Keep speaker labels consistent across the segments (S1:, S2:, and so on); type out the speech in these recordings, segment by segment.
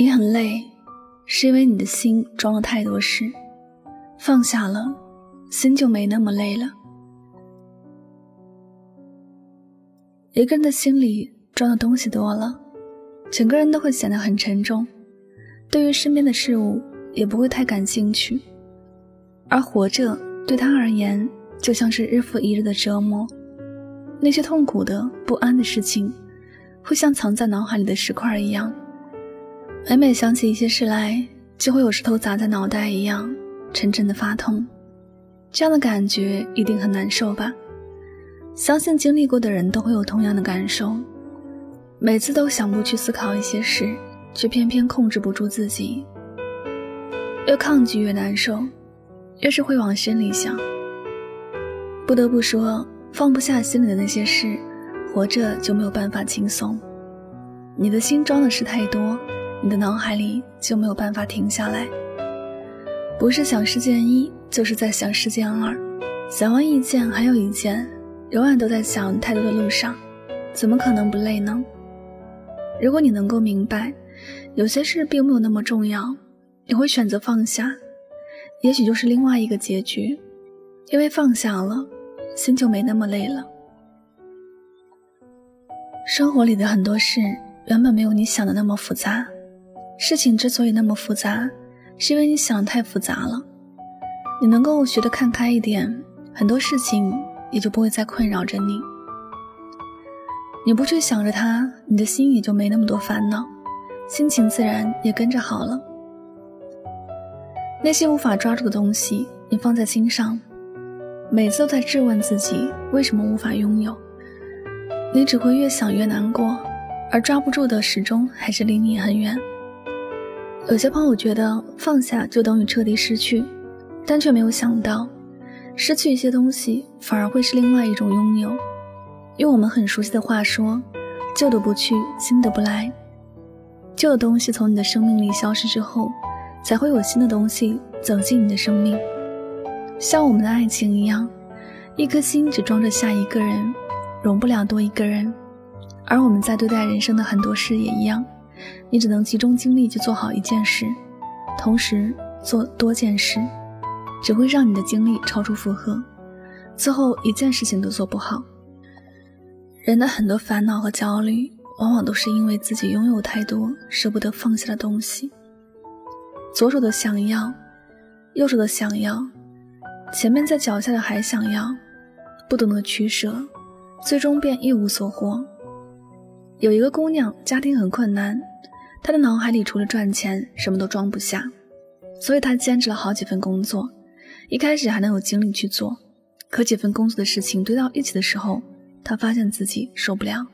S1: 你很累，是因为你的心装了太多事，放下了，心就没那么累了。一个人的心里装的东西多了，整个人都会显得很沉重，对于身边的事物也不会太感兴趣，而活着对他而言就像是日复一日的折磨，那些痛苦的、不安的事情。会像藏在脑海里的石块一样，每每想起一些事来，就会有石头砸在脑袋一样，沉沉的发痛。这样的感觉一定很难受吧？相信经历过的人都会有同样的感受。每次都想不去思考一些事，却偏偏控制不住自己。越抗拒越难受，越是会往心里想。不得不说，放不下心里的那些事。活着就没有办法轻松，你的心装的事太多，你的脑海里就没有办法停下来。不是想事件一，就是在想事件二，想完一件还有一件，永远都在想太多的路上，怎么可能不累呢？如果你能够明白，有些事并没有那么重要，你会选择放下，也许就是另外一个结局，因为放下了，心就没那么累了。生活里的很多事原本没有你想的那么复杂，事情之所以那么复杂，是因为你想太复杂了。你能够学得看开一点，很多事情也就不会再困扰着你。你不去想着它，你的心也就没那么多烦恼，心情自然也跟着好了。那些无法抓住的东西，你放在心上，每次都在质问自己为什么无法拥有。你只会越想越难过，而抓不住的始终还是离你很远。有些朋友觉得放下就等于彻底失去，但却没有想到，失去一些东西反而会是另外一种拥有。用我们很熟悉的话说：“旧的不去，新的不来。”旧的东西从你的生命里消失之后，才会有新的东西走进你的生命。像我们的爱情一样，一颗心只装着下一个人。容不了多一个人，而我们在对待人生的很多事也一样，你只能集中精力去做好一件事，同时做多件事，只会让你的精力超出负荷，最后一件事情都做不好。人的很多烦恼和焦虑，往往都是因为自己拥有太多舍不得放下的东西，左手的想要，右手的想要，前面在脚下的还想要，不懂得取舍。最终便一无所获。有一个姑娘，家庭很困难，他的脑海里除了赚钱，什么都装不下，所以他兼职了好几份工作。一开始还能有精力去做，可几份工作的事情堆到一起的时候，他发现自己受不了，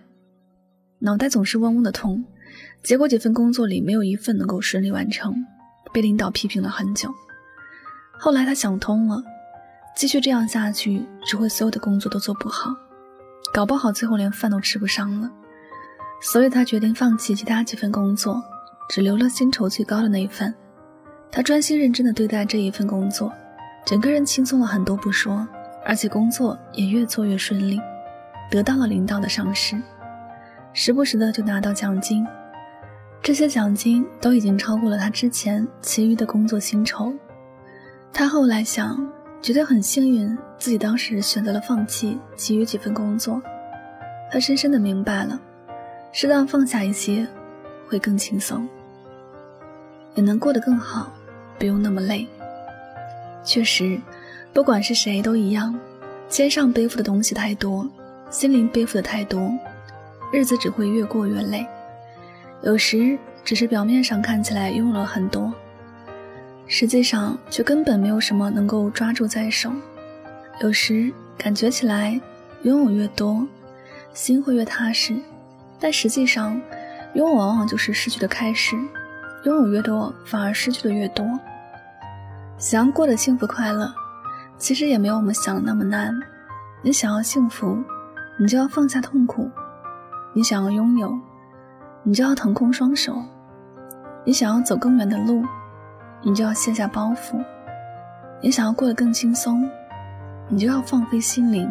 S1: 脑袋总是嗡嗡的痛。结果几份工作里没有一份能够顺利完成，被领导批评了很久。后来他想通了，继续这样下去，只会所有的工作都做不好。搞不好最后连饭都吃不上了，所以他决定放弃其他几份工作，只留了薪酬最高的那一份。他专心认真地对待这一份工作，整个人轻松了很多不说，而且工作也越做越顺利，得到了领导的赏识，时不时的就拿到奖金。这些奖金都已经超过了他之前其余的工作薪酬。他后来想。觉得很幸运，自己当时选择了放弃其余几份工作。他深深的明白了，适当放下一些，会更轻松，也能过得更好，不用那么累。确实，不管是谁都一样，肩上背负的东西太多，心灵背负的太多，日子只会越过越累。有时只是表面上看起来拥有了很多。实际上却根本没有什么能够抓住在手。有时感觉起来拥有越多，心会越踏实，但实际上拥有往往就是失去的开始。拥有越多，反而失去的越多。想要过得幸福快乐，其实也没有我们想的那么难。你想要幸福，你就要放下痛苦；你想要拥有，你就要腾空双手；你想要走更远的路。你就要卸下包袱，你想要过得更轻松，你就要放飞心灵。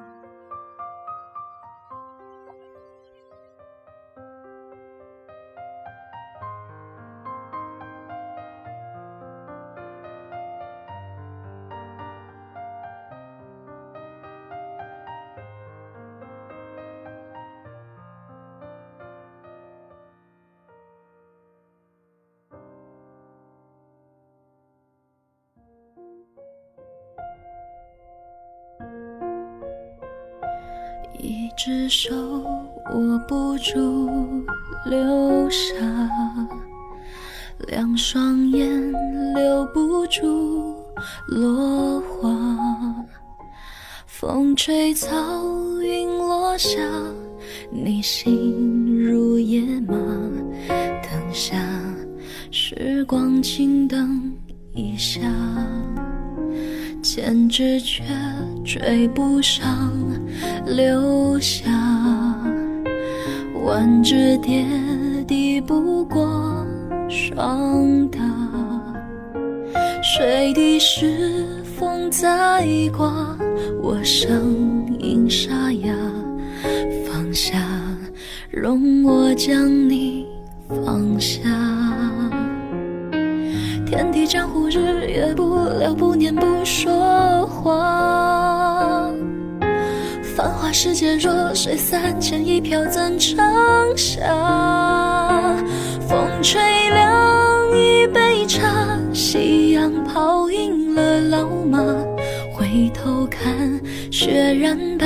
S2: 一只手握不住流沙，两双眼留不住落花。风吹草，云落下，你心如野马。等下，时光请等一下。千纸却追不上流霞，万只蝶抵不过霜打。水滴是风在刮，我声音沙哑。放下，容我将你放下。天地江湖，日月不留，不念不说话。繁华世界，弱水三千，一瓢怎盛下？风吹凉一杯茶，夕阳泡赢了老马。回头看，雪染白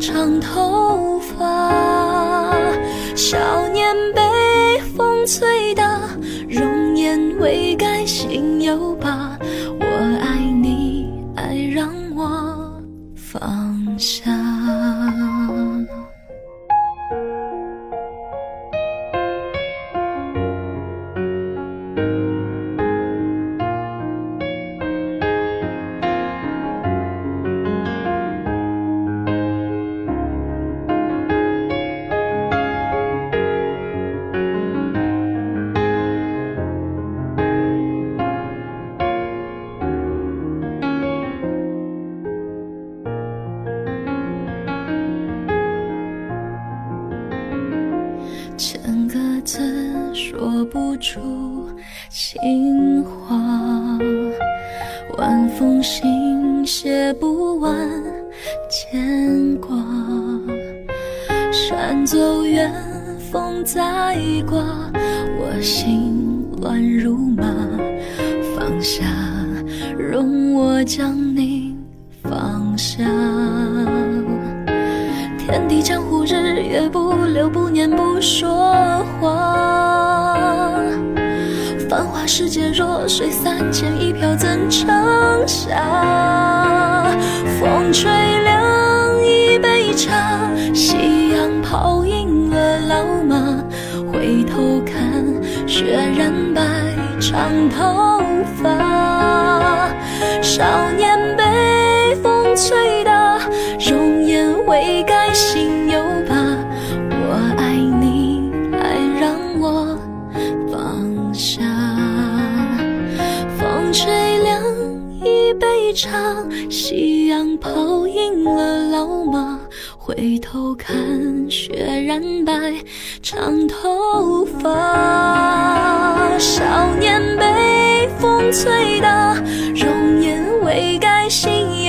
S2: 长头发。少年被风吹大。就，字说不出情话，万封信写不完牵挂。山走远，风在刮，我心乱如麻。放下，容我将你放下。天地江湖，日月不留，不念不说话。世界，弱水三千，一瓢怎盛下？风吹凉一杯茶，夕阳泡影了老马。回头看，雪染白长头发。少年被风吹大，容颜未改。心有一场，夕阳泡赢了老马。回头看，雪染白长头发。少年被风吹大，容颜未改，心